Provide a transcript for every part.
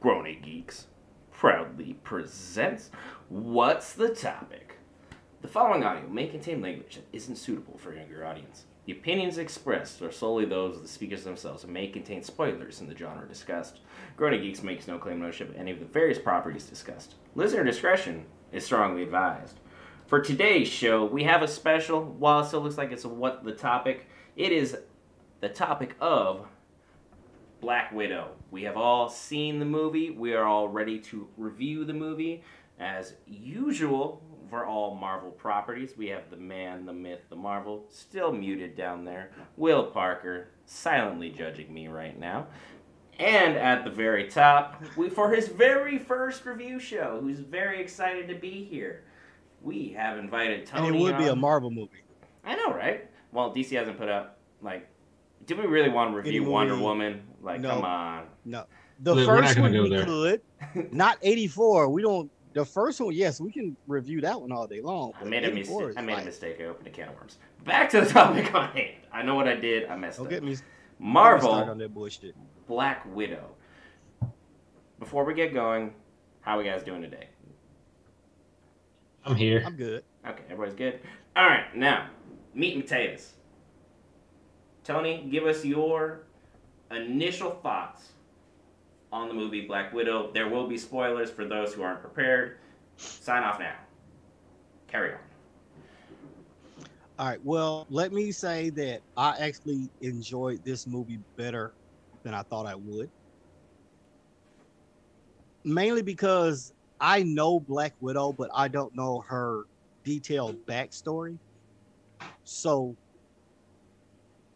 Grown Geeks proudly presents What's the Topic? The following audio may contain language that isn't suitable for a younger audience. The opinions expressed are solely those of the speakers themselves and may contain spoilers in the genre discussed. Grown Geeks makes no claim ownership of any of the various properties discussed. Listener discretion is strongly advised. For today's show, we have a special. While it still looks like it's a what the topic, it is the topic of Black Widow. We have all seen the movie. We are all ready to review the movie. As usual for all Marvel properties, we have the man, the myth, the Marvel, still muted down there. Will Parker, silently judging me right now. And at the very top, we, for his very first review show, who's very excited to be here, we have invited Tony. And it would be a. Marvel movie. I know, right? Well, DC hasn't put up like. Did we really want to review Wonder Woman? Like, No. come on. No, the We're- we're not first one go we there. could, not eighty four. We don't. The first one, yes, we can review that one all day long. I made a 84 mistake. I made a mistake. I opened a can of worms. Back to the topic on hand. I know what I did. I messed Don't up. get me. Start on Marvel that bullshit. Black Widow. Before we get going, how are we guys doing today? I'm here. I'm good. Okay, everybody's good. All right, now meat and potatoes. Tony, give us your initial thoughts on the movie Black Widow. There will be spoilers for those who aren't prepared. Sign off now. Carry on. All right. Well, let me say that I actually enjoyed this movie better than I thought I would. Mainly because I know Black Widow, but I don't know her detailed backstory. So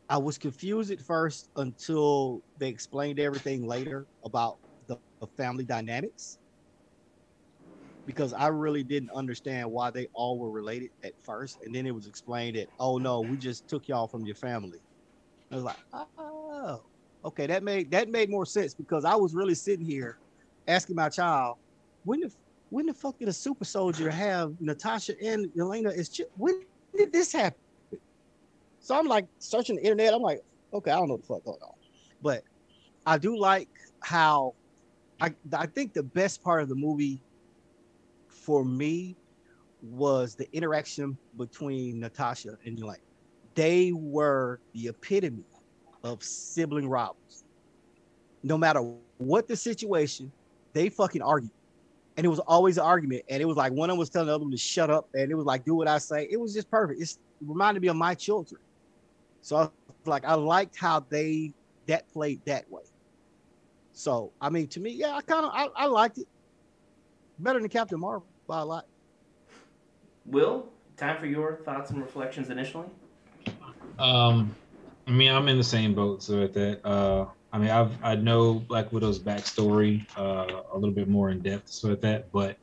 I was confused at first until they explained everything later about the, the family dynamics. Because I really didn't understand why they all were related at first. And then it was explained that, oh no, we just took y'all from your family. I was like, oh, okay, that made that made more sense because I was really sitting here asking my child, when the when the fuck did a super soldier have Natasha and Elena as when did this happen? So I'm like searching the internet. I'm like, okay, I don't know what the fuck going on. But I do like how I I think the best part of the movie for me was the interaction between Natasha and Elaine. They were the epitome of sibling rivals. No matter what the situation, they fucking argued. And it was always an argument. And it was like one of them was telling the other one to shut up. And it was like, do what I say. It was just perfect. It's, it reminded me of my children. So I was like, I liked how they that played that way. So I mean, to me, yeah, I kind of I, I liked it better than Captain Marvel by a lot. Will, time for your thoughts and reflections initially. Um, I mean, I'm in the same boat. So at that, uh, I mean, I've I know Black Widow's backstory uh, a little bit more in depth. So at that, but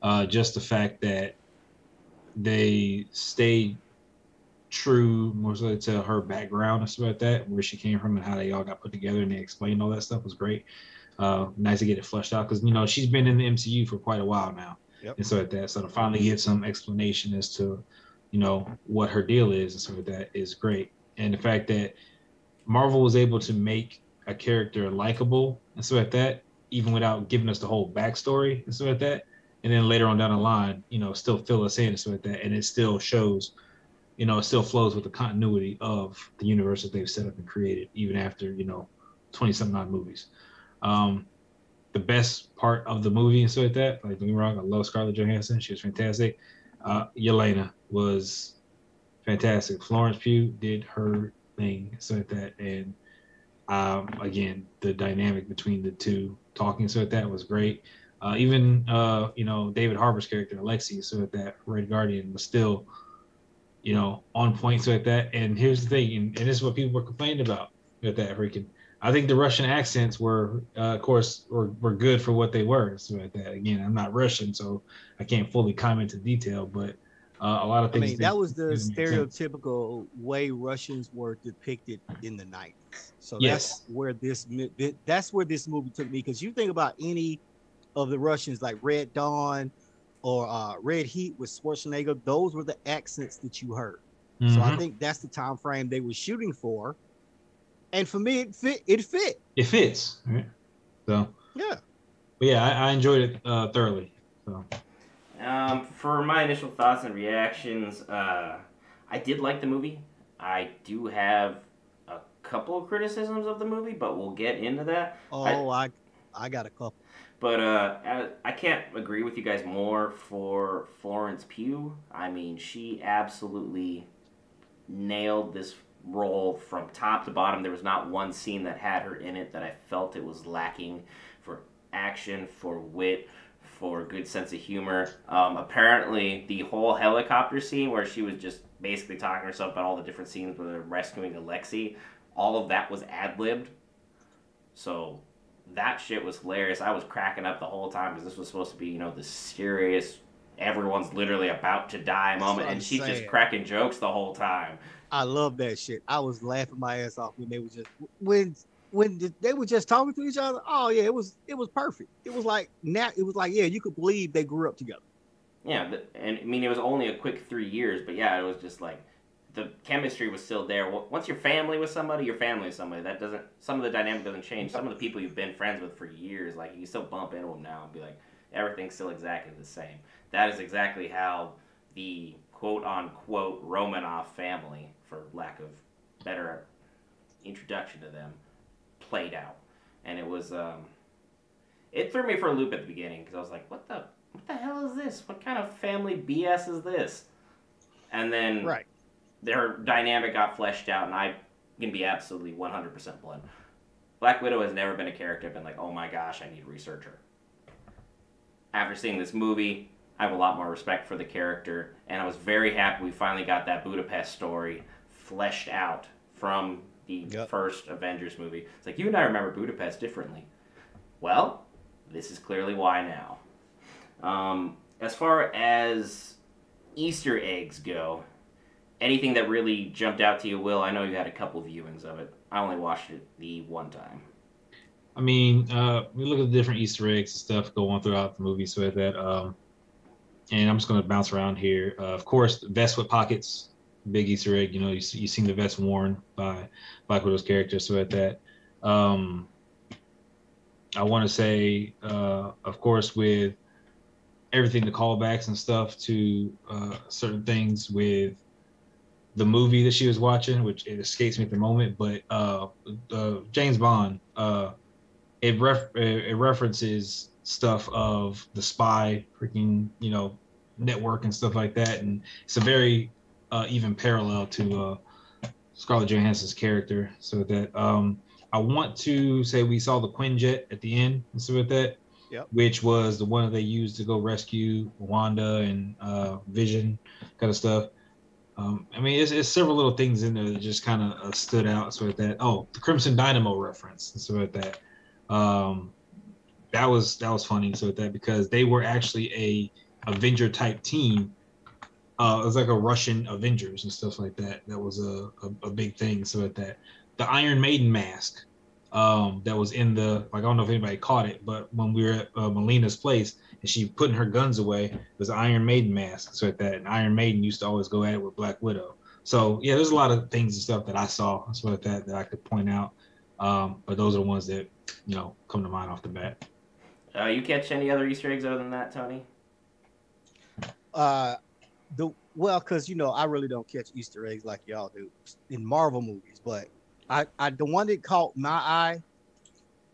uh, just the fact that they stayed true more so to her background and stuff like that, where she came from and how they all got put together and they explained all that stuff was great. Uh, nice to get it fleshed out because you know she's been in the MCU for quite a while now, Yep. and so like that. So to finally get some explanation as to you know what her deal is and stuff like that is great. And the fact that Marvel was able to make a character likable and stuff like that, even without giving us the whole backstory and stuff like that. And then later on down the line, you know, still fill us in and stuff like that. And it still shows, you know, it still flows with the continuity of the universe that they've set up and created, even after, you know, 20 something odd movies. Um, the best part of the movie and stuff like that, like don't get me wrong, I love Scarlett Johansson. She was fantastic. Uh, Yelena was fantastic. Florence Pugh did her thing, so like that, and um, again, the dynamic between the two talking so like that was great. Uh, even uh, you know David Harbour's character Alexei, so like that Red Guardian was still, you know, on point so like that. And here's the thing, and, and this is what people were complaining about with that freaking. I think the Russian accents were, uh, of course, were, were good for what they were. So like that. Again, I'm not Russian, so I can't fully comment to detail, but uh, a lot of things. I mean, that was the stereotypical way Russians were depicted in the 90s. So Yes. that's where this that's where this movie took me because you think about any of the Russians like Red Dawn or uh, Red Heat with Schwarzenegger, those were the accents that you heard. So I Mhm. think that's the time frame they were shooting for. And for me, it fit. It fit. it fits. Right? So Yeah. but yeah, I, I enjoyed it uh, thoroughly. So. Um, for my initial thoughts and reactions, uh, I did like the movie. I do have a couple of criticisms of the movie, but we'll get into that. Oh, I, I, I got a couple. But uh, I, can't agree with you guys more for Florence Pugh. I mean, she absolutely nailed this role from top to bottom. There was not one scene that had her in it that I felt it was lacking for action, for wit, for good sense of humor. Um, apparently, the whole helicopter scene where she was just basically talking to herself about all the different scenes where they're rescuing Alexei, all of that was ad libbed. So that shit was hilarious. I was cracking up the whole time because this was supposed to be, you know, the serious, everyone's literally about to die moment, and she's just cracking jokes the whole time. I love that shit. I was laughing my ass off when they were just when when they were just talking to each other. Oh yeah, it was it was perfect. It was like now it was like yeah, you could believe they grew up together. Yeah, and I mean, it was only a quick three years, but yeah, it was just like the chemistry was still there. Once you're family with somebody, you're family with somebody. That doesn't, some of the dynamic doesn't change. Some of the people you've been friends with for years, like you still bump into them now and be like, everything's still exactly the same. That is exactly how the quote unquote Romanov family, for lack of better introduction to them, played out. And it was, um, it threw me for a loop at the beginning because I was like, what the what the hell is this? What kind of family BS is this? And then Right. Their dynamic got fleshed out, and I can be absolutely 100% blunt. Black Widow has never been a character I've been like, oh my gosh, I need to research her. After seeing this movie, I have a lot more respect for the character, and I was very happy we finally got that Budapest story fleshed out from the Yep. first Avengers movie. It's like, you and I remember Budapest differently. Well, this is clearly why now. Um, as far as Easter eggs go, anything that really jumped out to you, Will? I know you had a couple viewings of it. I only watched it the one time. I mean, uh, we look at the different Easter eggs and stuff going throughout the movie, so that, um, and I'm just gonna bounce around here. Uh, of course, vest with pockets, big Easter egg. You know, you you seen the vest worn by Black Widow's character, so at that. Um, I want to say, uh, of course, with everything, the callbacks and stuff to uh, certain things with the movie that she was watching, which it escapes me at the moment, but uh, uh, James Bond, uh, it ref it references stuff of the spy freaking you know network and stuff like that, and it's a very uh, even parallel to uh, Scarlett Johansson's character. So that um, I want to say we saw the Quinjet at the end and stuff like that. Yep. Which was the one that they used to go rescue Wanda and uh, Vision, kind of stuff. Um, I mean, it's, it's several little things in there that just kind of uh, stood out. So that oh, the Crimson Dynamo reference so that. Um, that was that was funny. So that because they were actually a Avenger type team. Uh, it was like a Russian Avengers and stuff like that. That was a, a, a big thing. So at that, the Iron Maiden mask um, that was in the like I don't know if anybody caught it, but when we were at uh, Melina's place and she putting her guns away, it was an Iron Maiden mask. So at that, and Iron Maiden used to always go at it with Black Widow. So yeah, there's a lot of things and stuff that I saw and stuff like that that I could point out. Um, but those are the ones that you know come to mind off the bat. Uh, you catch any other Easter eggs other than that, Tony? Uh, the well, cause you know I really don't catch Easter eggs like y'all do in Marvel movies, but I, I the one that caught my eye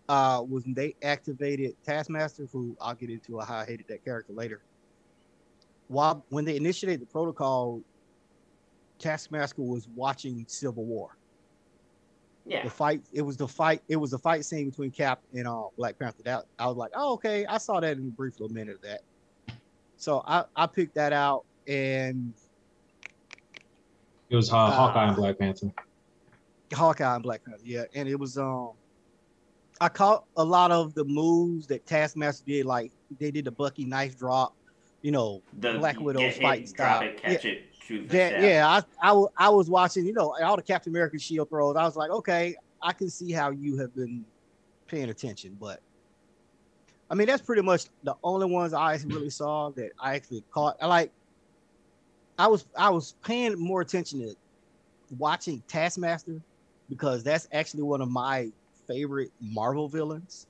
uh was when they activated Taskmaster, who I'll get into how I hated that character later. While when they initiated the protocol, Taskmaster was watching Civil War. Yeah. The fight, it was the fight, it was the fight scene between Cap and uh Black Panther. That I was like, oh okay, I saw that in a brief little minute of that. So I, I picked that out and It was uh, Hawkeye Ah. and Black Panther. Hawkeye and Black Panther. Yeah, and it was um, I caught a lot of the moves that Taskmaster did. Like they did the Bucky knife drop, you know, The Black Widow fighting drop style. it, catch it, shoot that yeah. I, I I was watching, you know, all the Captain America shield throws. I was like, okay, I can see how you have been paying attention, but I mean that's pretty much the only ones I really saw that I actually caught. I like. I was I was paying more attention to watching Taskmaster because that's actually one of my favorite Marvel villains.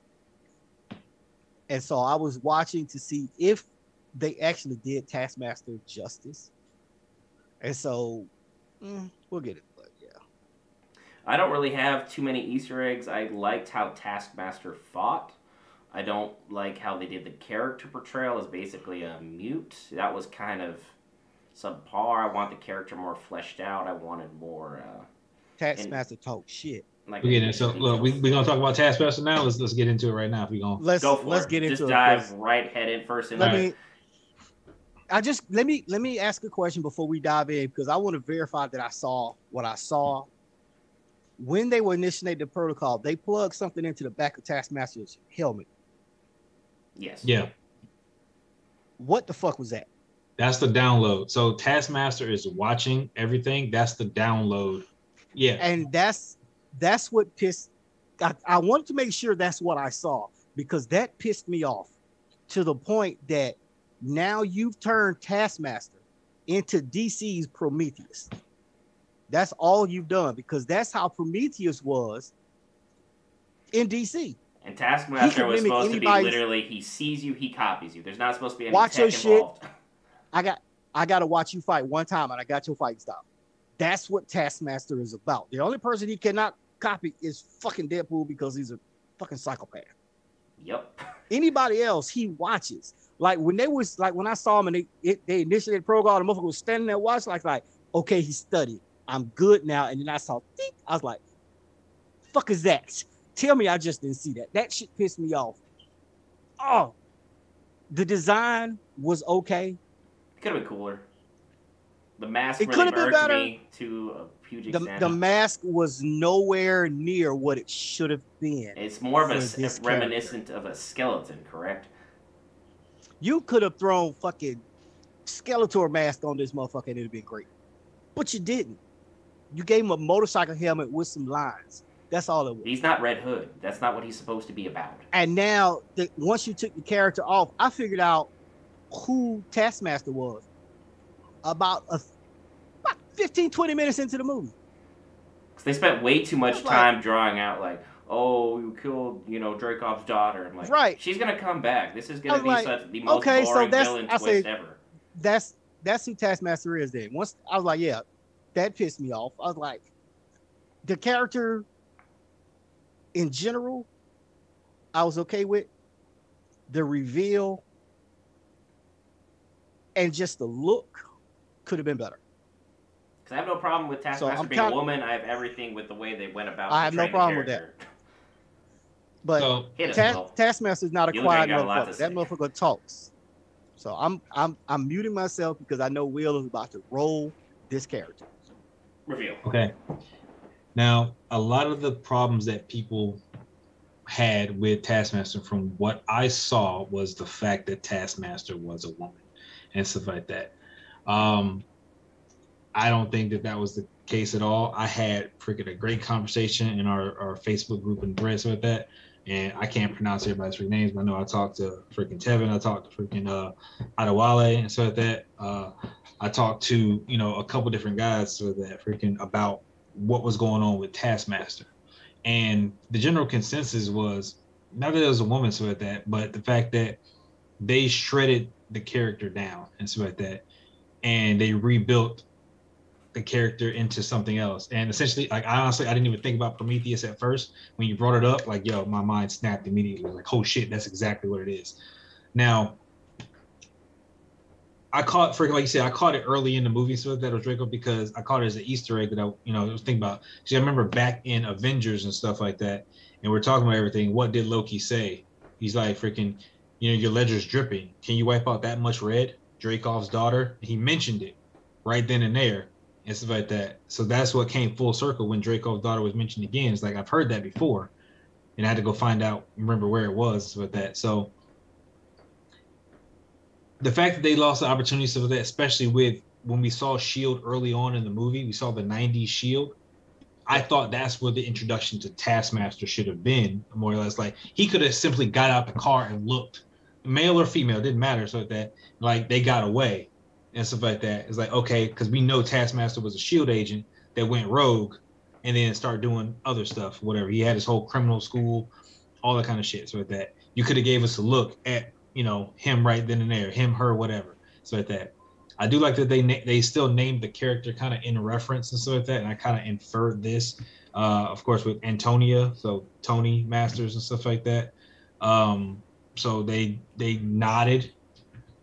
and so I was watching to see if they actually did Taskmaster justice. And so mm, we'll get it, but yeah. I don't really have too many Easter eggs. I liked how Taskmaster fought. I don't like how they did the character portrayal as basically a mute. That was kind of subpar. I want the character more fleshed out. I wanted more. Uh, Taskmaster talk shit. like We get in. So look, we we gonna talk about Taskmaster now. Let's let's get into it right now. If we gonna Let's Go for let's it. get into Just it. dive first. right head in first. And Let like, me. I just let me let me ask a question before we dive in because I want to verify that I saw what I saw. When they were initiating the protocol, they plugged something into the back of Taskmaster's helmet. yes. yeah, What the fuck was that? that's the download. So Taskmaster is watching everything. That's the download. Yeah, and that's that's what pissed I, I wanted to make sure that's what i saw because that pissed me off to the point that now you've turned taskmaster into dc's prometheus. That's all you've done because that's how prometheus was in dc And Taskmaster was mimic supposed to be literally he sees you, he copies you. There's not supposed to be any Watch tech your shit. i got i got to watch you fight one time and i got your fighting style that's what taskmaster is about the only person he cannot copy is fucking deadpool because he's a fucking psychopath Yep. anybody else he watches. Like when they was like when I saw him and they it, they initiated the program, the motherfucker was standing there watching, like like okay, he studied. I'm good now. And then I saw, ding, I was like, fuck is that? Tell me I just didn't see that. That shit pissed me off. Oh, the design was okay. Could have been cooler. The mask It really could have been better. me to a huge The, extent. the mask was nowhere near what it should have been. it's more of a for s- reminiscent of a skeleton, correct? You could have thrown fucking Skeletor mask on this motherfucker and it'd been great. But you didn't. You gave him a motorcycle helmet with some lines. That's all it was. He's not Red Hood. That's not what he's supposed to be about. And now, the, once you took the character off, I figured out who Taskmaster was about a about 15, 20 minutes into the movie. 'Cause they spent way too much was like- time drawing out like, oh, you killed, you know, Dreykov's daughter. I'm like, Right. She's gonna come back. This is gonna be like, such the most okay, so boring that's- villain I twist say- ever. That's that's who Taskmaster is. Then once I was like, yeah, that pissed me off. I was like, the character in general, I was okay with the reveal and just the look could have been better. Because I have no problem with Taskmaster I'm being a woman. I have everything with the way they went about. I have no problem with that. But So Hit us, Ta- Will. Taskmaster's not a You quiet you got motherfucker. That motherfucker talks. So I'm I'm I'm muting myself because I know Will is about to roll this character. Reveal. Okay. Now, a lot of the problems that people had with Taskmaster, from what I saw, was the fact that Taskmaster was a woman and stuff like that. Um, I don't think that that was the case at all. I had freaking a great conversation in our, our Facebook group and threads with that. And I can't pronounce everybody's freaking names, but I know I talked to freaking Tevin, I talked to freaking uh Adewale and stuff like that. Uh I talked to, you know, a couple different guys so that freaking about what was going on with Taskmaster. And the general consensus was not that it was a woman so that, but the fact that they shredded the character down and so like that. And they rebuilt the character into something else. And essentially, like I honestly I didn't even think about Prometheus at first. When you brought it up, like yo, my mind snapped immediately. Like, oh shit, that's exactly what it is. Now, I caught freaking like you said, I caught it early in the movie, so that was Draco because I caught it as an Easter egg that I, you know, was thinking about. See, I remember back in Avengers and stuff like that, and we're talking about everything. What did Loki say? He's like freaking, you know, your ledger's dripping. Can you wipe out that much red? Dreykov's daughter. He mentioned it right then and there, and stuff like that. So that's what came full circle when Dreykov's daughter was mentioned again. It's like I've heard that before, and I had to go find out, remember where it was with that. So the fact that they lost the opportunity so that especially with when we saw shield early on in the movie we saw the 90s shield i thought that's where the introduction to taskmaster should have been more or less like he could have simply got out the car and looked male or female didn't matter so that like they got away and stuff like that it's like okay because we know taskmaster was a shield agent that went rogue and then started doing other stuff whatever he had his whole criminal school all that kind of shit so that you could have gave us a look at you know him right then and there, him, her, whatever. So like that. I do like that they na- they still named the character kind of in reference and stuff like that, and I kind of inferred this, uh, of course, with Antonia, so Tony Masters and stuff like that. Um, so they they nodded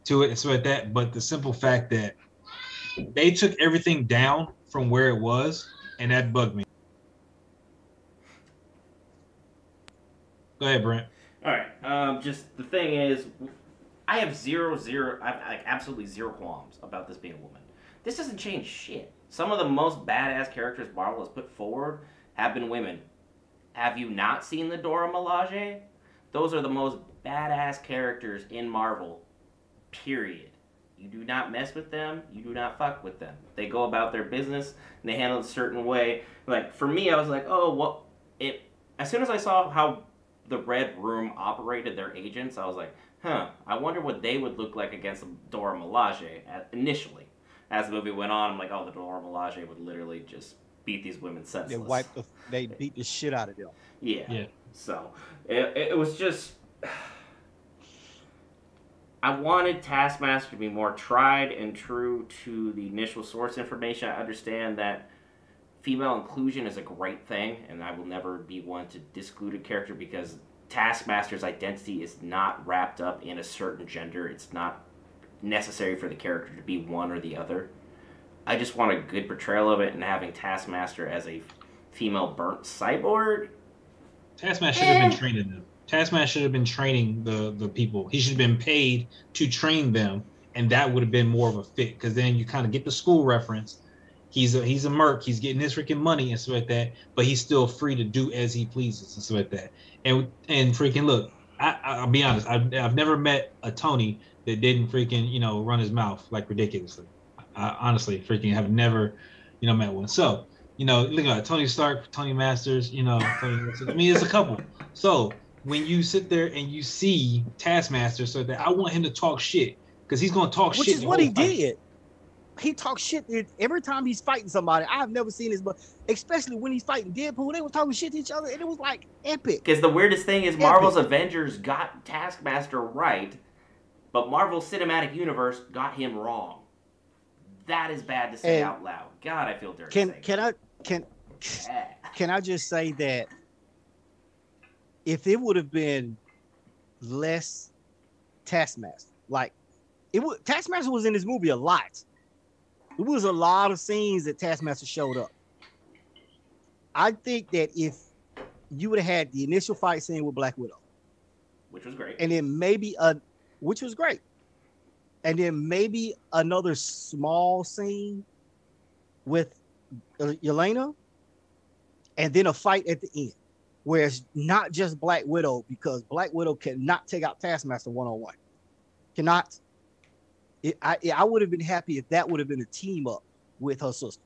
to it and stuff like that. But the simple fact that they took everything down from where it was, and that bugged me. Go ahead, Brent. All right. Um, just the thing is, I have zero, zero, I have like absolutely zero qualms about this being a woman. This doesn't change shit. Some of the most badass characters Marvel has put forward have been women. Have you not seen the Dora Milaje? Those are the most badass characters in Marvel. Period. You do not mess with them. You do not fuck with them. They go about their business and they handle it a certain way. Like for me, I was like, oh, well, it. As soon as I saw how the Red Room operated their agents, I was like, huh, I wonder what they would look like against Dora Milaje initially. As the movie went on, I'm like, oh, the Dora Milaje would literally just beat these women senseless. They wiped the, they beat the shit out of them. Yeah. Yeah. So it, it was just. I wanted Taskmaster to be more tried and true to the initial source information. I understand that female inclusion is a great thing, and I will never be one to disclude a character because Taskmaster's identity is not wrapped up in a certain gender. It's not necessary for the character to be one or the other. I just want a good portrayal of it, and having Taskmaster as a female burnt cyborg. Taskmaster should have been eh. training Taskmaster should have been training the the people. He should have been paid to train them, and that would have been more of a fit. Because then you kind of get the school reference. He's a he's a merc. He's getting his freaking money and stuff like that, but he's still free to do as he pleases and stuff like that. And and freaking look, I, I'll be honest. I've I've never met a Tony that didn't freaking you know run his mouth like ridiculously. I honestly freaking have never, you know, met one. So you know, look at Tony Stark, Tony Masters. You know, Tony, I mean, it's a couple. So when you sit there and you see Taskmaster, so that I want him to talk shit because he's going to talk Which shit. Which is what he fight. did. He talks shit every time he's fighting somebody. I've never seen this, but especially when he's fighting Deadpool, they were talking shit to each other, and it was like epic. Because the weirdest thing is Marvel's Avengers got Taskmaster right, but Marvel's Cinematic Universe got him wrong. That is bad to say And- out loud. God, I feel dirty. Can can I can that. can I just say that if it would have been less Taskmaster, like it would Taskmaster was in this movie a lot. It was a lot of scenes that Taskmaster showed up. I think that if you would have had the initial fight scene with Black Widow, which was great. and then maybe a which was great, and then maybe another small scene with Yelena, and then a fight at the end, where it's not just Black Widow because Black Widow cannot take out Taskmaster one on one, cannot. It, I I would have been happy if that would have been a team up with her sister.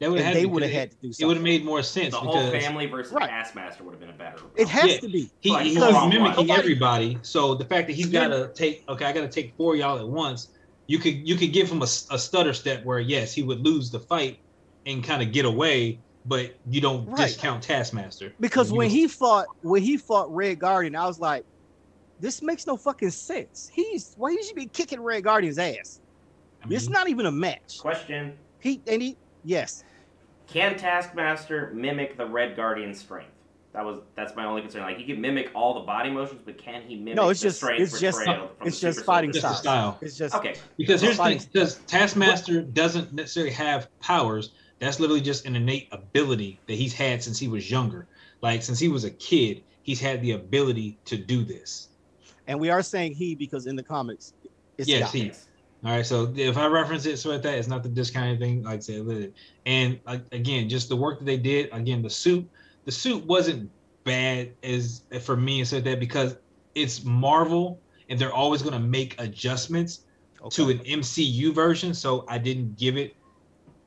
That would have they would have had to do It, it would have made more sense the whole family versus Right. Taskmaster would have been a better. It has Yeah. to be. he, Like, he's mimicking nobody- everybody. So the fact that he's got to take okay, I got to take four of y'all at once. You could you could give him a, a stutter step where yes, he would lose the fight and kind of get away, but you don't Right. discount Taskmaster Because You when he fought when he fought Red Guardian, I was like, this makes no fucking sense. He's why he should be kicking Red Guardian's ass. I mean, It's not even a match. Question: He and he yes. Can Taskmaster mimic the Red Guardian's strength? That was that's my only concern. Like he can mimic all the body motions, but can he mimic No, it's the just- strength it's just- from it's the just Super fighting Soldier? just the style. style. It's just Okay, Because here's the thing: because Taskmaster doesn't necessarily have powers. That's literally just an innate ability that he's had since he was younger. Like since he was a kid, he's had the ability to do this. and we are saying he because in the comics it's Yes, yeah. he- All right, so if I reference it so like that, it's not the discount thing. Like I said, and again, just the work that they did. Again, the suit, the suit wasn't bad as for me and said that because it's Marvel and they're always going to make adjustments to an MCU version. So I didn't give it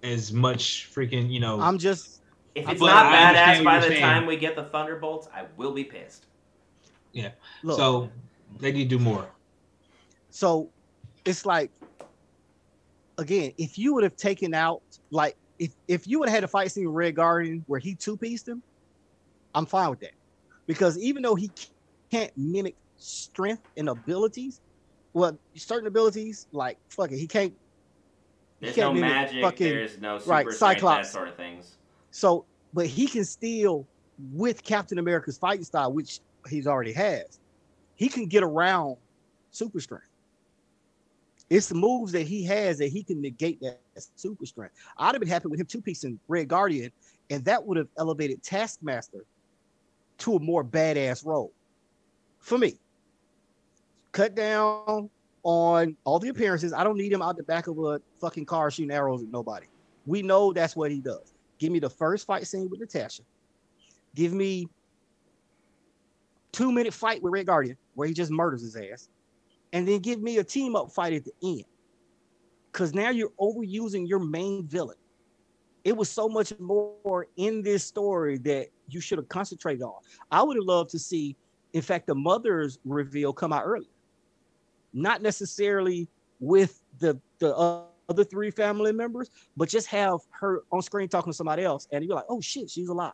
as much freaking, you know. I'm just If it's not badass by the saying. time we get the Thunderbolts, I will be pissed. look. so they need to do more. So it's like again, if you would have taken out like if if you would have had a fight scene with Red Guardian where he two pieced him, I'm fine with that. Because even though he can't mimic strength and abilities. Well, certain abilities, like fuck it, he can't. There's can't no magic. fucking- there's no super right, strength, that sort of things. So, but he can still, with Captain America's fighting style, which he's already has, he can get around super strength. It's the moves that he has that he can negate that super strength. I'd have been happy with him two piecing Red Guardian, and that would have elevated Taskmaster to a more badass role for me. Cut down on all the appearances. I don't need him out the back of a fucking car shooting arrows at nobody. We know that's what he does. Give me the first fight scene with Natasha. Give me two minute fight with Red Guardian where he just murders his ass, and then give me a team up fight at the end. Because now you're overusing your main villain. It was so much more in this story that you should have concentrated on. I would have loved to see, in fact, the mother's reveal come out earlier, not necessarily with the the other three family members, but just have her on screen talking to somebody else, and you're like, oh shit, she's alive.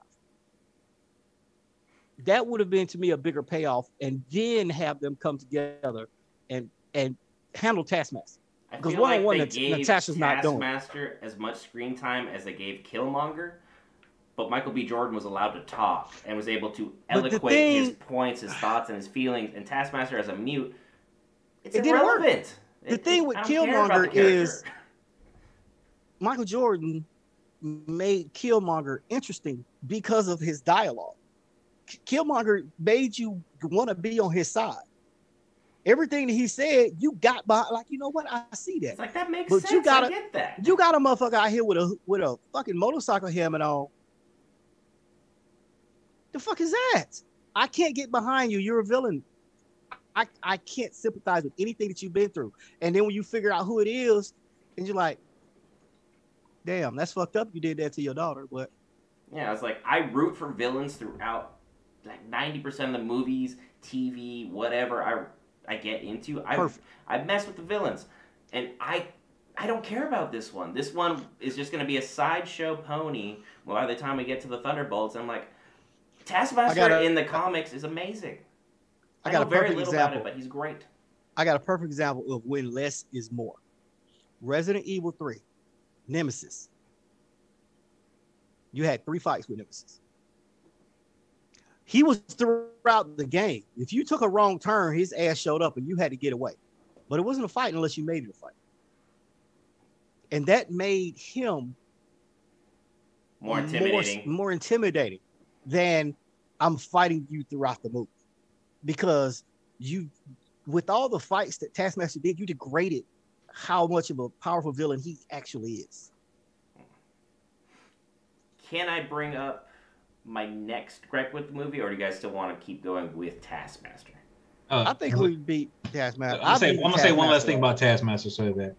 That would have been to me a bigger payoff, and then have them come together and and handle Taskmaster. I 'Cause feel one-on-one, like they Nat- gave Natasha's not doing. Taskmaster as much screen time as they gave Killmonger, but Michael B. Jordan was allowed to talk and was able to eloquate his points, his thoughts, and his feelings. And Taskmaster as a mute, it's It didn't work. irrelevant. The It- thing it- with I don't care about the Killmonger is- Michael Jordan made Killmonger interesting because of his dialogue. Killmonger made you want to be on his side. Everything that he said, you got by like, you know what? I see that. It's like that makes But sense. you gotta- I get that. You got a motherfucker out here with a with a fucking motorcycle helmet on. The fuck is that? I can't get behind you. You're a villain. I, I can't sympathize with anything that you've been through. And then when you figure out who it is, and you're like, damn, that's fucked up. You did that to your daughter, but Yeah, I was like I root for villains throughout like ninety percent of the movies, TV, whatever I I get into. I Perfect. I mess with the villains, and I I don't care about this one. This one is just gonna be a sideshow pony. Well, by the time we get to the Thunderbolts, I'm like, Taskmaster got a- in the comics is amazing. I got know a very little example. about it, but he's great. I got a perfect example of when less is more. Resident Evil 3, Nemesis. You had three fights with Nemesis. He was throughout the game. If you took a wrong turn, his ass showed up and you had to get away. But it wasn't a fight unless you made it a fight. And that made him More intimidating. more, more intimidating than I'm fighting you throughout the movie. Because you, with all the fights that Taskmaster did, you degraded how much of a powerful villain he actually is. Can I bring up my next gripe with the movie, or do you guys still want to keep going with Taskmaster? Uh, I think we beat Taskmaster. I'm gonna, say, I I'm gonna say one last thing about Taskmaster, so that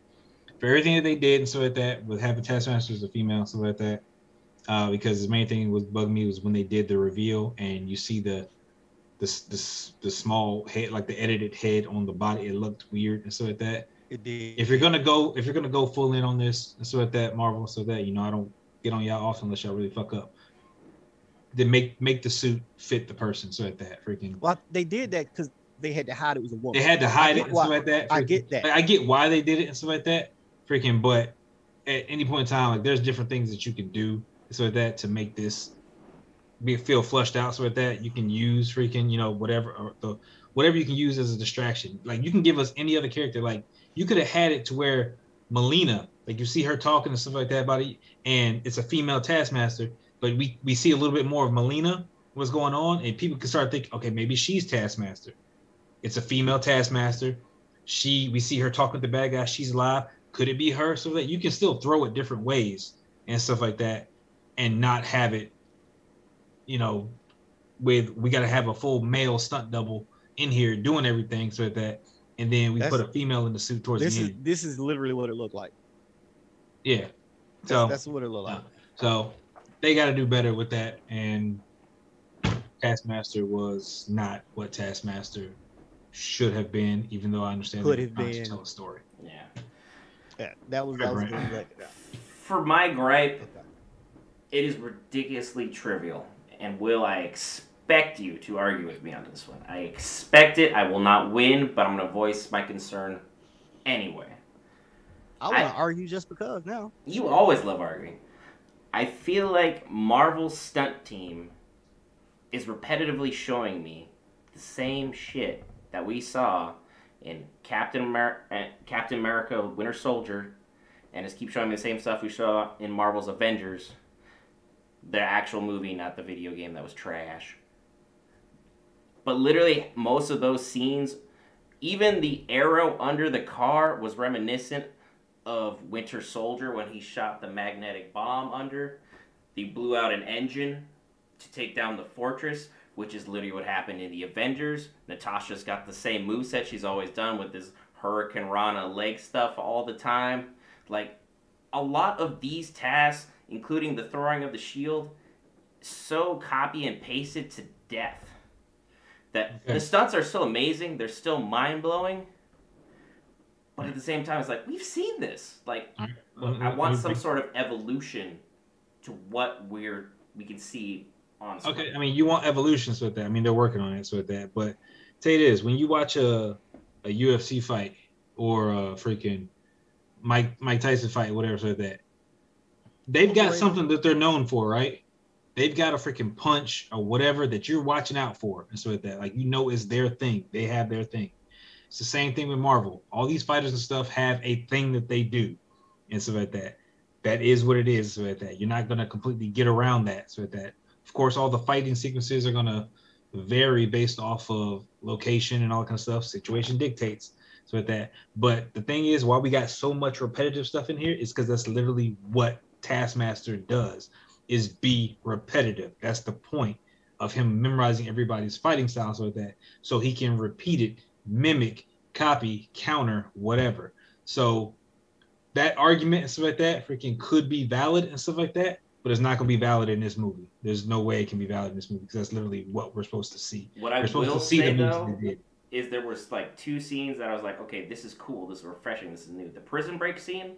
for everything that they did and so like that, with having Taskmaster as a female, so like that, uh, because the main thing was bugging me was when they did the reveal and you see the this this the small head, like the edited head on the body, it looked weird and so like that. It did. If you're gonna go, if you're gonna go full in on this and so like that, Marvel, so that you know I don't get on y'all off unless y'all really fuck up. Then make make the suit fit the person, so like that freaking. well, they did that because they had to hide it was a woman. They had to hide it and why- stuff like that. I get that. like, I get why they did it and stuff like that. Freaking, but at any point in time, like there's different things that you can do so like that to make this be feel flushed out. So with that, you can use freaking, you know, whatever the whatever you can use as a distraction. Like you can give us any other character. Like you could have had it to where Melina, like you see her talking and stuff like that about it, and it's a female taskmaster, but we we see a little bit more of Melina, what's going on, and people can start thinking, okay, maybe she's taskmaster. It's a female taskmaster. She we see her talking with the bad guy. She's alive. Could it be her? So that you can still throw it different ways and stuff like that, and not have it, you know, with we got to have a full male stunt double in here doing everything so that, and then we That's- put a female in the suit towards This the is end. this is literally what it looked like. Yeah. That's, So that's what it looked like. so they got to do better with that. And Taskmaster was not what Taskmaster should have been, even though I understand Could they're have trying to tell a story. Yeah. Yeah, that was that was Right. good. For my gripe, it is ridiculously trivial. And will I expect you to argue with me on this one. I expect it. I will not win, but I'm going to voice my concern anyway. I want to argue just because now. You always love arguing. I feel like Marvel's stunt team is repetitively showing me the same shit that we saw in Captain Amer- uh, Captain America: Winter Soldier, and just keep showing me the same stuff we saw in Marvel's Avengers, the actual movie, not the video game that was trash. But literally, most of those scenes, even the arrow under the car was reminiscent of Winter Soldier when he shot the magnetic bomb under. He blew out an engine to take down the fortress, which is literally what happened in the Avengers. Natasha's got the same moveset she's always done with this Hurricanrana leg stuff all the time. Like, a lot of these tasks, including the throwing of the shield, so copy and pasted to death. That Okay. the stunts are still amazing, they're still mind blowing, but at the same time, it's like we've seen this. Like I want some sort of evolution to what we're we can see on screen. Okay, I mean, you want evolutions with that. I mean, they're working on it with that. But say it is when you watch a a UFC fight or a freaking Mike Mike Tyson fight, whatever, so that they've got something that they're known for, right? They've got a freaking punch or whatever that you're watching out for, and so that like you know is their thing. They have their thing. It's the same thing with Marvel. All these fighters and stuff have a thing that they do, and so like that. That is what it is. So that you're not gonna completely get around that. So that of course, all the fighting sequences are gonna vary based off of location and all that kind of stuff. Situation dictates. So that, but the thing is, why we got so much repetitive stuff in here is because that's literally what Taskmaster does: is be repetitive. That's the point of him memorizing everybody's fighting styles with that, so he can repeat it, mimic, copy, counter, whatever. So that argument and stuff like that freaking could be valid and stuff like that, but it's not going to be valid in this movie. There's no way it can be valid in this movie because that's literally what we're supposed to see. What I We're supposed will to see say the though did. is there was like two scenes that I was like, okay, this is cool, this is refreshing, this is new. The prison break scene,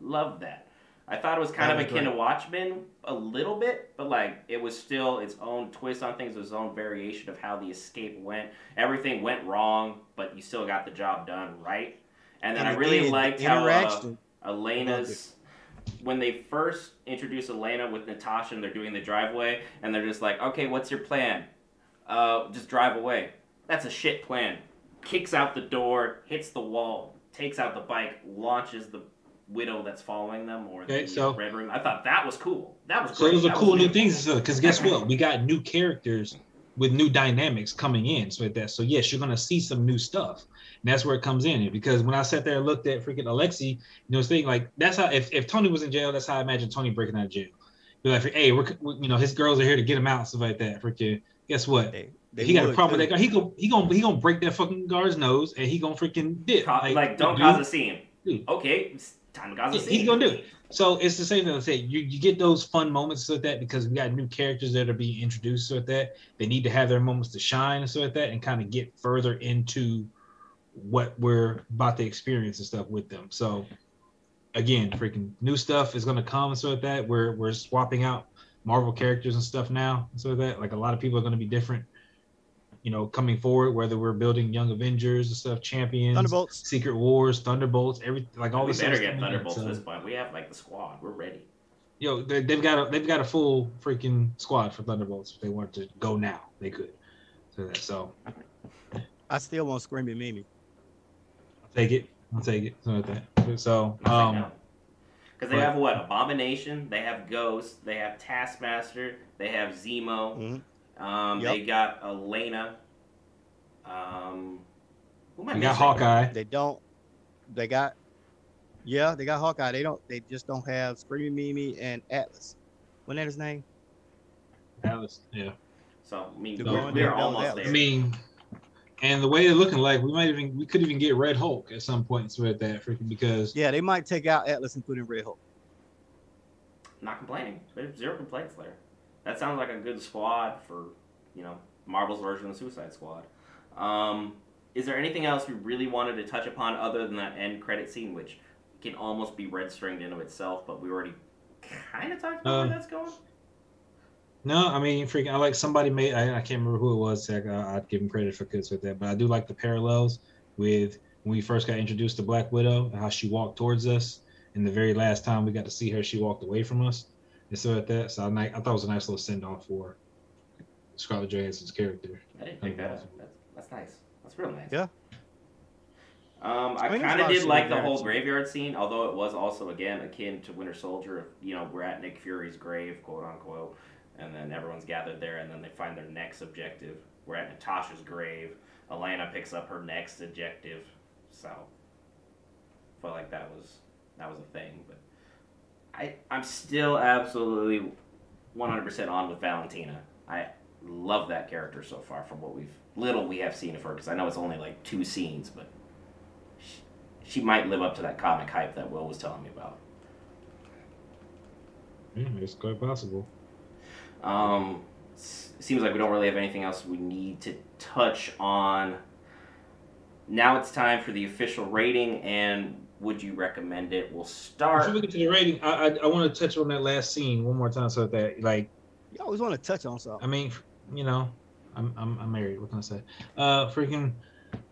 love that. I thought it was kind That of akin great. to Watchmen a little bit, but like it was still its own twist on things, its own variation of how the escape went. Everything went wrong, but you still got the job done right. And then I really the liked how uh. Elena's when they first introduce Elena with Natasha and they're doing the driveway and they're just like, okay, what's your plan? Uh, just drive away. That's a shit plan. Kicks out the door, hits the wall, takes out the bike, launches the widow that's following them or Okay, the so- red room. I thought that was cool. That was So great. those are That cool new new. things because guess what? We got new characters with new dynamics coming in. So with that, so yes, you're gonna see some new stuff. And that's where it comes in. Because when I sat there and looked at freaking Alexei, you know, it's thing like that's how if, if Tony was in jail, that's how I imagine Tony breaking out of jail. Be like, hey, we're you know his girls are here to get him out and stuff like that. Freaking, guess what? They, they he got a would, problem with that guy. He go he gonna he gonna break that fucking guard's nose and he gonna freaking dip. Co- like, don't dude, cause a scene. Dude. Okay, it's time to Yeah, he's gonna do it. So it's the same thing I said. You you get those fun moments with that because we got new characters that are being introduced with that. They need to have their moments to shine and so with that and kind of get further into what we're about to experience and stuff with them. So again, freaking new stuff is gonna come and so with that. We're we're swapping out Marvel characters and stuff now. and So that, like a lot of people are gonna be different, you know, coming forward, whether we're building young Avengers and stuff, champions, Thunderbolts. Secret Wars, Thunderbolts, every like all we this better stuff's get coming in, Thunderbolts so- at this point. We have like the squad. We're ready. Yo, they, they've got a they've got a full freaking squad for Thunderbolts. If they wanted to go now, they could. So that so I still want Screaming Mimi. I'll take it. I'll take it. So that so um Because they but- have what? Abomination. They have Ghost. They have Taskmaster. They have Zemo. Mhm. Um, Yep. They got Elena. Um, who am I we got? Hawkeye. They don't. They got. Yeah, they got Hawkeye. They don't. They just don't have Screaming Mimi and Atlas. Wasn't that his name? Alice. Yeah. So I mean, The we're, going we're almost that there. I mean, and the way they're looking like, we might even we could even get Red Hulk at some point. So at that freaking because Yeah, they might take out Atlas and put in Red Hulk. Not complaining. Zero complaints there. That sounds like a good squad for you know Marvel's version of the Suicide Squad. Um, is there anything else we really wanted to touch upon other than that end credit scene, which can almost be red stringed into itself, but we already kind of talked about Um, where that's going? No, I mean, freaking, I like somebody made. I, I can't remember who it was. I'd give him credit for kids with that, but I do like the parallels with when we first got introduced to Black Widow and how she walked towards us, and the very last time we got to see her, she walked away from us, and so at that. So I, I thought it was a nice little send off for Scarlett Johansson's character. I didn't think that. That's, that's nice. That's real nice. Yeah. Um, I, I mean, kind of did like the whole similarities. graveyard scene, although it was also again akin to Winter Soldier. You know, we're at Nick Fury's grave, quote unquote, and then everyone's gathered there, and then they find their next objective. We're at Natasha's grave. Yelena picks up her next objective, so felt like that was that was a thing. But I I'm still absolutely 100% on with Valentina. I love that character so far from what we've little we have seen of her because I know it's only like two scenes, but she, she might live up to that comic hype that Will was telling me about. Yeah, it's quite possible. Um, seems like we don't really have anything else we need to touch on. Now it's time for the official rating, and would you recommend it? We'll start. Before we get to the rating, I I, I want to touch on that last scene one more time, so that like You always want to touch on something. I mean, you know, I'm I'm, I'm married. What can I say? Uh, freaking,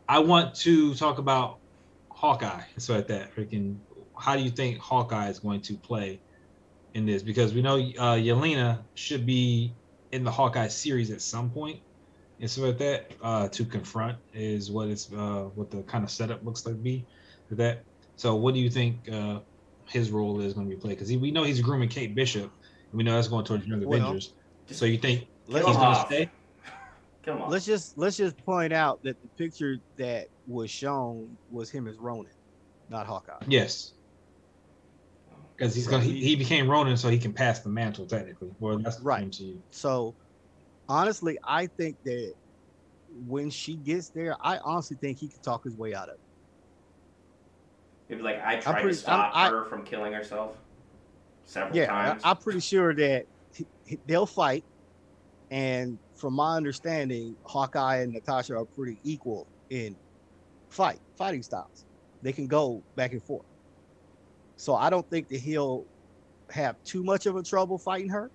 I want to talk about Hawkeye. So at that, freaking, how do you think Hawkeye is going to play in this? Because we know uh, Yelena should be in the Hawkeye series at some point. point, and so at that, uh, to confront is what it's uh, what the kind of setup looks like. To be for that. So what do you think uh, his role is going to be played? Because we know he's grooming Kate Bishop. And we know that's going towards Young Well, Avengers. So you think Let's he's going to stay? Kill 'em off. let's just let's just point out that the picture that was shown was him as Ronin, not Hawkeye. Yes. Because he's So gonna he, he- he became Ronin, so he can pass the mantle technically. Well, that's Right. right. to you. So honestly, I think that when she gets there, I honestly think he could talk his way out of it. Maybe like I tried pretty- to stop I'm- I- her from killing herself several Yeah, times. I, I'm pretty sure that he- he- they'll fight. And from my understanding, Hawkeye and Natasha are pretty equal in fight fighting styles. They can go back and forth. So I don't think that he'll have too much of a trouble fighting her.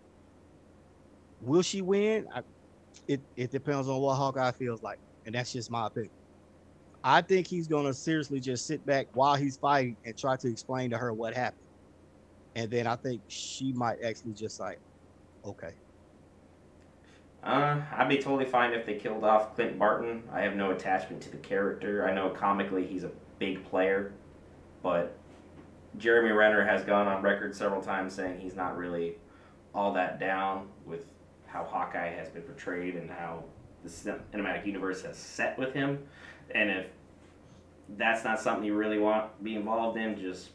Will she win? I, it it depends on what Hawkeye feels like, and that's just my opinion. I think he's gonna seriously just sit back while he's fighting and try to explain to her what happened, and then I think she might actually just like, okay, Uh, I'd be totally fine if they killed off Clint Barton. I have no attachment to the character. I know comically he's a big player, but Jeremy Renner has gone on record several times saying he's not really all that down with how Hawkeye has been portrayed and how the cinematic universe has set with him. And if that's not something you really want to be involved in, just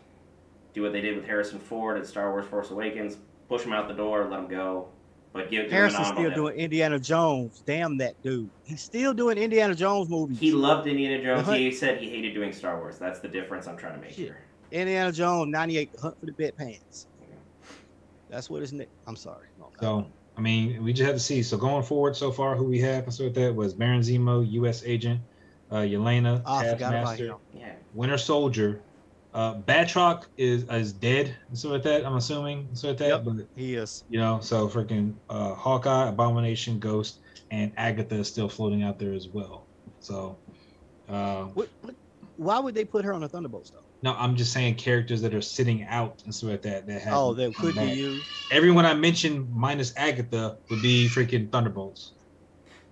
do what they did with Harrison Ford at Star Wars Force Awakens. Push him out the door, let him go. But give give him an Harrison's still death. doing Indiana Jones. Damn that dude, he's still doing Indiana Jones movies. He loved Indiana Jones. The Hunt- He said he hated doing Star Wars. That's the difference I'm trying to make Shit. here. Indiana Jones '98, The Hunt for the Bedpans. That's what his name. I'm sorry. No, So I mean, we just have to see. So going forward, so far, who we have and so with that was Baron Zemo, U.S. agent, uh, Yelena, Oh, I forgot about Taskmaster. Yeah. Winter Soldier. Uh, Batroc is is dead and so with that. I'm assuming and so with that. Yep. But He is. you know, so freaking uh, Hawkeye, Abomination, Ghost, and Agatha is still floating out there as well. So. Uh, What, what, why would they put her on a Thunderbolts though? No, I'm just saying characters that are sitting out and stuff like that. That have Oh, that could be used. Everyone I mentioned minus Agatha would be freaking Thunderbolts.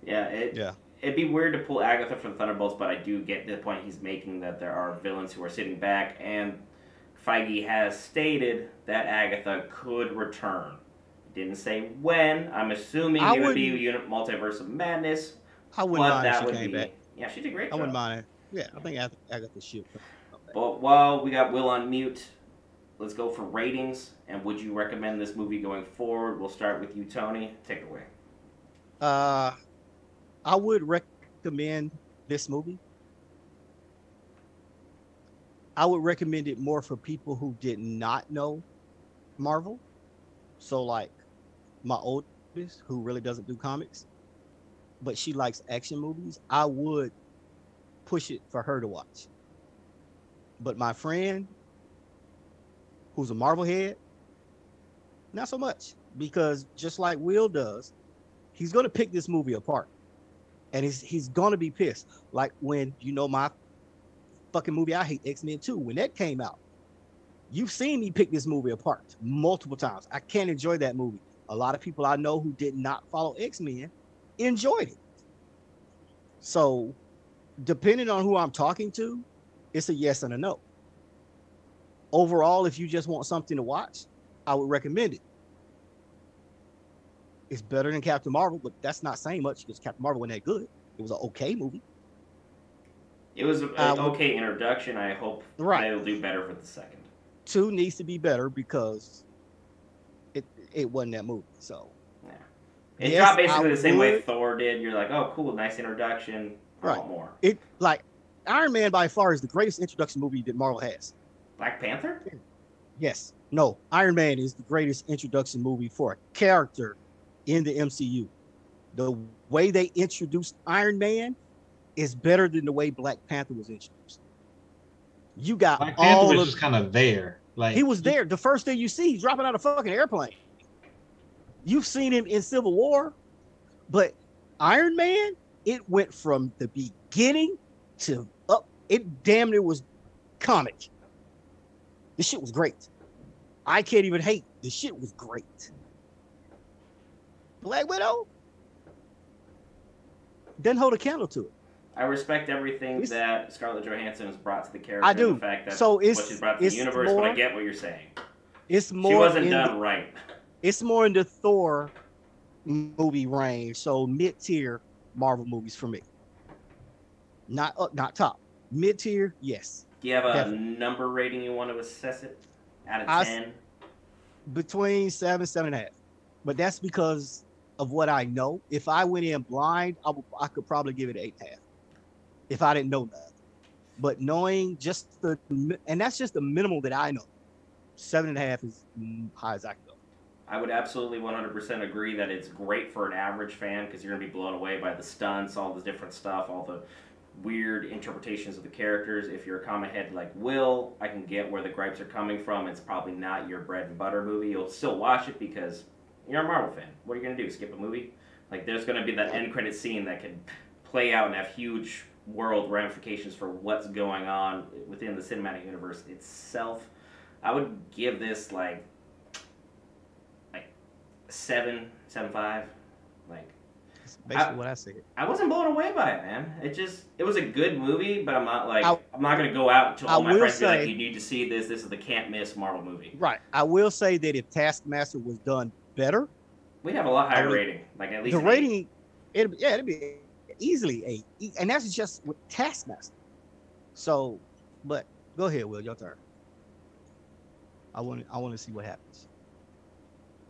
Yeah. It, Yeah. It'd be weird to pull Agatha from Thunderbolts, but I do get the point he's making that there are villains who are sitting back, and Feige has stated that Agatha could return. Didn't say when. I'm assuming I it would be wouldn't- unit multiverse of madness, I wouldn't mind if she would came be. back. Yeah, she did great. I wouldn't job. mind. Yeah, I think Ag- Agatha should. But while we got Will on mute, let's go for ratings. And would you recommend this movie going forward? We'll start with you, Tony. Take it away. Uh, I would recommend this movie. I would recommend it more for people who did not know Marvel. So, like my oldest, who really doesn't do comics, but she likes action movies. I would push it for her to watch. But my friend, who's a Marvel head, not so much because just like Will does, he's gonna pick this movie apart, and he's he's gonna be pissed. Like when you know my fucking movie I hate X Men Two when that came out. You've seen me pick this movie apart multiple times. I can't enjoy that movie. A lot of people I know who did not follow X Men enjoyed it. So, depending on who I'm talking to, it's a yes and a no. Overall, if you just want something to watch, I would recommend it. It's better than Captain Marvel, but that's not saying much because Captain Marvel wasn't that good. It was an okay movie. It was an Uh, okay introduction. I hope Right. they'll do better for the second. Two needs to be better because it it wasn't that movie. So Yeah. It Yes, dropped basically I the same way Thor did. You're like, oh, cool, nice introduction. I Right. want more. it like Iron Man by far is the greatest introduction movie that Marvel has. Black Panther? Yes. No, Iron Man is the greatest introduction movie for a character in the MCU. The way they introduced Iron Man is better than the way Black Panther was introduced. You got Black Panther was of just kind of there. Like he was there. The first thing you see, he's dropping out of fucking airplane. You've seen him in Civil War, but Iron Man, it went from the beginning to up. It damn near was comic. This shit was great. I can't even hate. The shit was great. Black Widow doesn't hold a candle to it. I respect everything It's- that Scarlett Johansson has brought to the character. I do. The fact that So it's- what she's brought to the universe, but I get what you're saying. It's more. she wasn't in the- done right. it's more in the Thor movie range, so mid tier Marvel movies for me. Not up, not top. Mid tier, yes. Do you have a Definitely. number rating you want to assess it? Out of 10? Between seven, seven and a half. But that's because of what I know. If I went in blind, I, could probably give it eight and a half. If I didn't know nothing. But knowing just the and that's just the minimal that I know. Seven and a half is high as I can go. I would absolutely 100% agree that it's great for an average fan because you're going to be blown away by the stunts, all the different stuff, all the weird interpretations of the characters. If you're a comic head like Will, I can get where the gripes are coming from. It's probably not your bread and butter movie. You'll still watch it because you're a Marvel fan. What are you going to do? Skip a movie? Like, there's going to be that end credit scene that can play out and have huge world ramifications for what's going on within the cinematic universe itself. I would give this like like seven, seven five. Like That's basically I- what I see. I wasn't blown away by it, man. It just it was a good movie, but I'm not like I- I'm not gonna go out and tell I all my friends and be like, you need to see this. This is the can't miss Marvel movie. Right. I will say that if Taskmaster was done better, We'd have a lot higher I would- rating, like at least the an eight. rating, it yeah, it'd be easily eight, E- and that's just with Taskmaster. So, but go ahead, Will, your turn. I want I want to see what happens.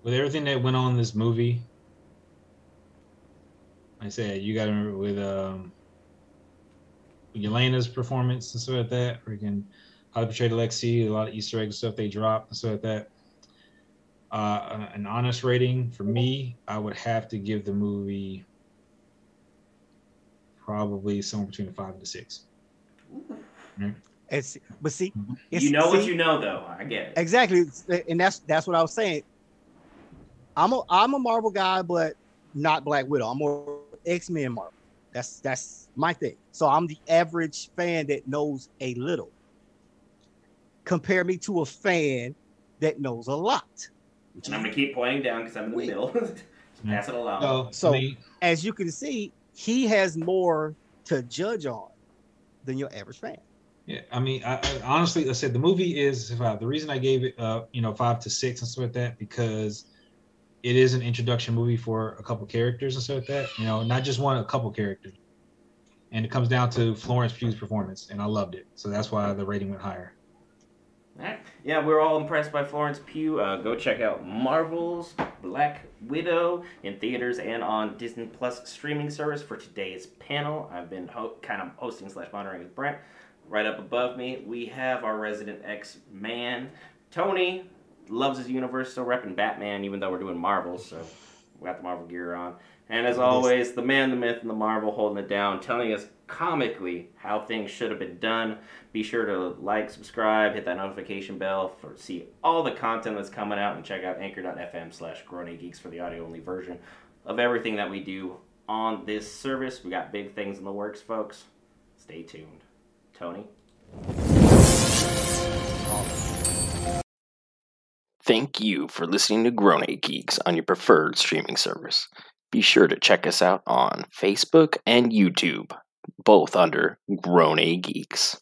with everything that went on in this movie, like I said, you got to remember with um, Yelena's performance and stuff like that. Freaking how they portrayed Alexei, a lot of Easter eggs stuff they dropped and stuff like that. Uh, an honest rating for me, I would have to give the movie probably somewhere between a five and a six. It's but see, it's, You know what you know, though. I get it. exactly, and that's that's what I was saying. I'm a I'm a Marvel guy, but not Black Widow. I'm more X Men Marvel. That's that's my thing. So I'm the average fan that knows a little. Compare me to a fan that knows a lot. And I'm gonna keep pointing down because I'm in the Wait. middle. Pass it along. So, So- I As you can see, he has more to judge on than your average fan. Yeah, I mean, I, I honestly, I said the movie is five. The reason I gave it, uh, you know, five to six and stuff like that because it is an introduction movie for a couple characters and stuff like that. You know, not just one, a couple characters. And it comes down to Florence Pugh's performance, and I loved it. So that's why the rating went higher. Alright. Yeah, we're all impressed by Florence Pugh. Uh, go check out Marvel's Black Widow in theaters and on Disney Plus streaming service for today's panel. I've been ho- kind of hosting slash monitoring with Brent. Right up above me, we have our resident X Man, Tony. Loves his universe, still repping Batman, even though we're doing Marvel. So we got the Marvel gear on. And as always, the man, the myth, and the marvel holding it down, telling us comically how things should have been done. Be sure to like, subscribe, hit that notification bell for see all the content that's coming out, and check out anchor.fm slash geeks for the audio only version of everything that we do on this service. We got big things in the works, folks. Stay tuned. Tony? Thank you for listening to Grown Geeks on your preferred streaming service. Be sure to check us out on Facebook and YouTube, both under Grown A Geeks.